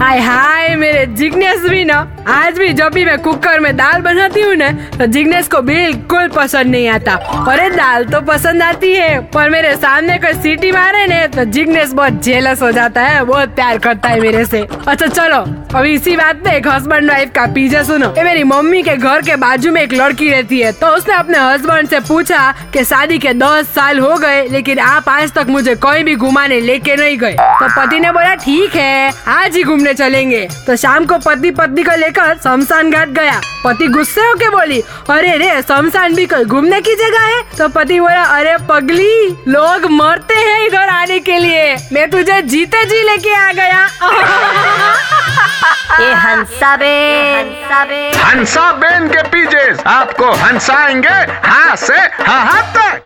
हाय हाय मेरे जिग्नेस भी ना। आज भी जब भी मैं कुकर में दाल बनाती हूँ ना तो जिग्नेश को बिल्कुल पसंद नहीं आता। अरे, दाल तो पसंद आती है, पर मेरे सामने कोई सीटी मारे ने तो जिग्नेश बहुत जेलस हो जाता है, बहुत प्यार करता है मेरे से। अच्छा चलो अभी इसी बात पे एक हस्बैंड वाइफ का पीछे सुनो। ये मेरी मम्मी के घर के बाजू में एक लड़की रहती है तो उसने अपने हस्बैंड से पूछा कि शादी के दस साल हो गए, लेकिन आप आज तक मुझे कहीं भी घुमाने लेके नहीं गए। तो पति ने बोला, ठीक है, आज ही घूमने चलेंगे। तो शाम को पति पत्नी को लेकर शमशान घाट गया। पति गुस्से होके बोली अरे रे शमशान भी कोई घूमने की जगह है? तो पति बोला अरे पगली लोग मरते हैं इधर आने के लिए। मैं तुझे जीते जी लेके आ गया। ये हंसा बे। हंसा बे। हंसा बेन के पीछे आपको हंसाएँगे हाँ से हाँ तक।